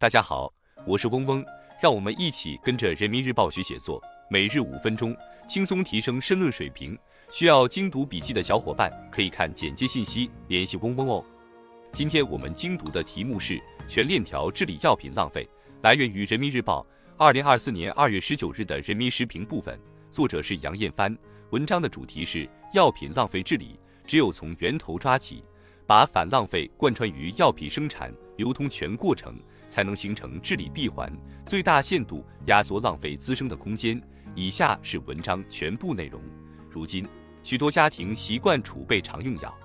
大家好，我是嗡嗡，让我们一起跟着人民日报学写作，每日五分钟，轻松提升申论水平。需要精读笔记的小伙伴可以看简介信息联系嗡嗡哦。今天我们精读的题目是全链条治理药品浪费，来源于人民日报二零二四年二月十九日的人民时评部分，作者是杨艳帆。文章的主题是药品浪费治理，只有从源头抓起，把反浪费贯穿于药品生产、流通全过程，才能形成治理闭环，最大限度压缩浪费滋生的空间。以下是文章全部内容。如今，许多家庭习惯储备常用药，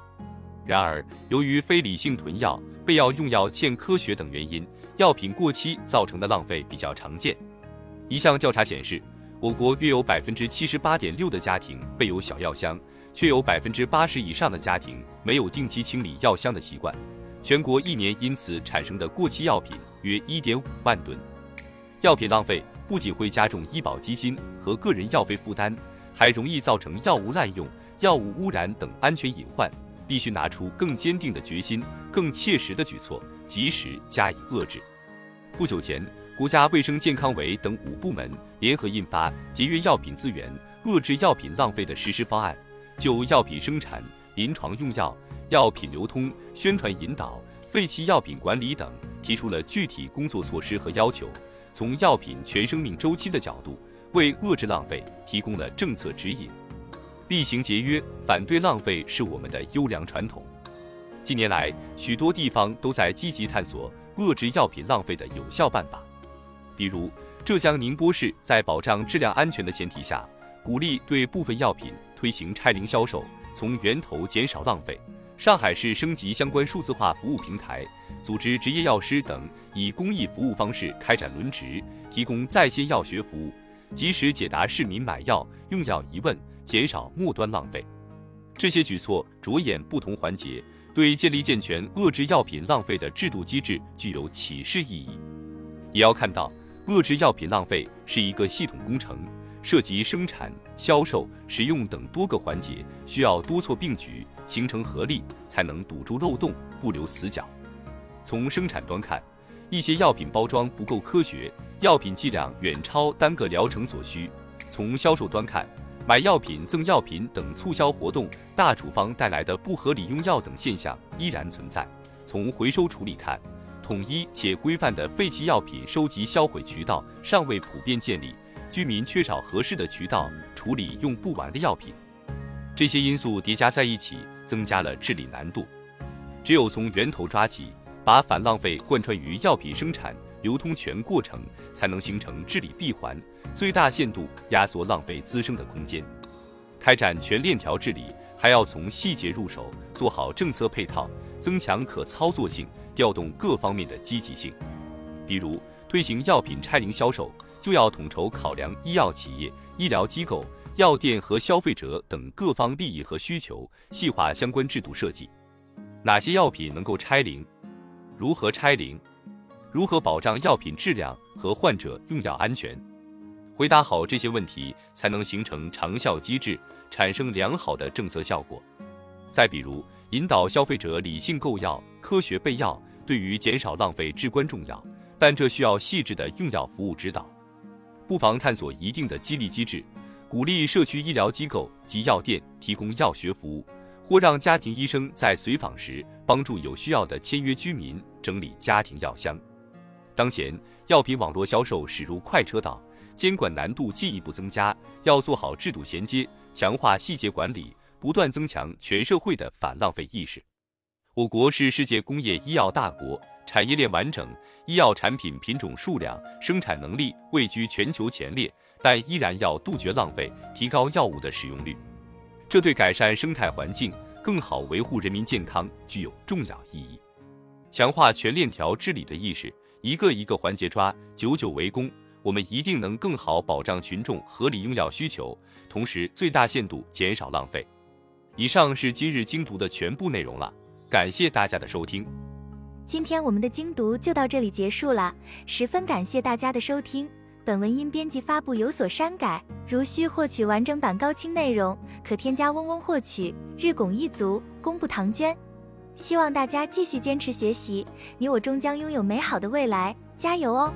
然而由于非理性囤药、备药用药欠科学等原因，药品过期造成的浪费比较常见。一项调查显示，我国约有百分之七十八点六的家庭备有小药箱，却有百分之八十以上的家庭没有定期清理药箱的习惯。全国一年因此产生的过期药品约一点五万吨。药品浪费不仅会加重医保基金和个人药费负担。还容易造成药物滥用、药物污染等安全隐患，必须拿出更坚定的决心、更切实的举措，及时加以遏制。不久前，国家卫生健康委等五部门联合印发《节约药品资源、遏制药品浪费的实施方案》，就药品生产、临床用药、药品流通、宣传引导、废弃药品管理等提出了具体工作措施和要求，从药品全生命周期的角度。为遏制浪费提供了政策指引，厉行节约、反对浪费是我们的优良传统。近年来，许多地方都在积极探索遏制药品浪费的有效办法。比如，浙江宁波市在保障质量安全的前提下，鼓励对部分药品推行拆零销售，从源头减少浪费。上海市升级相关数字化服务平台，组织执业药师等以公益服务方式开展轮值，提供在线药学服务。及时解答市民买药用药疑问，减少末端浪费。这些举措着眼不同环节，对建立健全遏制药品浪费的制度机制具有启示意义。也要看到，遏制药品浪费是一个系统工程，涉及生产、销售、使用等多个环节，需要多措并举，形成合力，才能堵住漏洞，不留死角。从生产端看，一些药品包装不够科学，药品剂量远超单个疗程所需。从销售端看，买药品赠药品等促销活动、大处方带来的不合理用药等现象依然存在。从回收处理看，统一且规范的废弃药品收集销毁渠道尚未普遍建立，居民缺少合适的渠道处理用不完的药品。这些因素叠加在一起，增加了治理难度。只有从源头抓起。把反浪费贯穿于药品生产、流通全过程，才能形成治理闭环，最大限度压缩浪费滋生的空间。开展全链条治理，还要从细节入手，做好政策配套，增强可操作性，调动各方面的积极性。比如，推行药品拆零销售，就要统筹考量医药企业、医疗机构、药店和消费者等各方利益和需求，细化相关制度设计。哪些药品能够拆零？如何拆零？如何保障药品质量和患者用药安全？回答好这些问题，才能形成长效机制，产生良好的政策效果。再比如，引导消费者理性购药、科学备药，对于减少浪费至关重要。但这需要细致的用药服务指导，不妨探索一定的激励机制，鼓励社区医疗机构及药店提供药学服务。或让家庭医生在随访时帮助有需要的签约居民整理家庭药箱。当前药品网络销售驶入快车道，监管难度进一步增加，要做好制度衔接，强化细节管理，不断增强全社会的反浪费意识。我国是世界工业医药大国，产业链完整，医药产品品种数量、生产能力位居全球前列，但依然要杜绝浪费，提高药物的使用率。这对改善生态环境、更好维护人民健康具有重要意义。强化全链条治理的意识，一个一个环节抓，久久为功，我们一定能更好保障群众合理用药需求，同时最大限度减少浪费。以上是今日精读的全部内容了，感谢大家的收听。今天我们的精读就到这里结束了，十分感谢大家的收听。本文因编辑发布有所删改，如需获取完整版高清内容，可添加嗡嗡获取。日拱一卒，功不唐捐。希望大家继续坚持学习，你我终将拥有美好的未来。加油哦！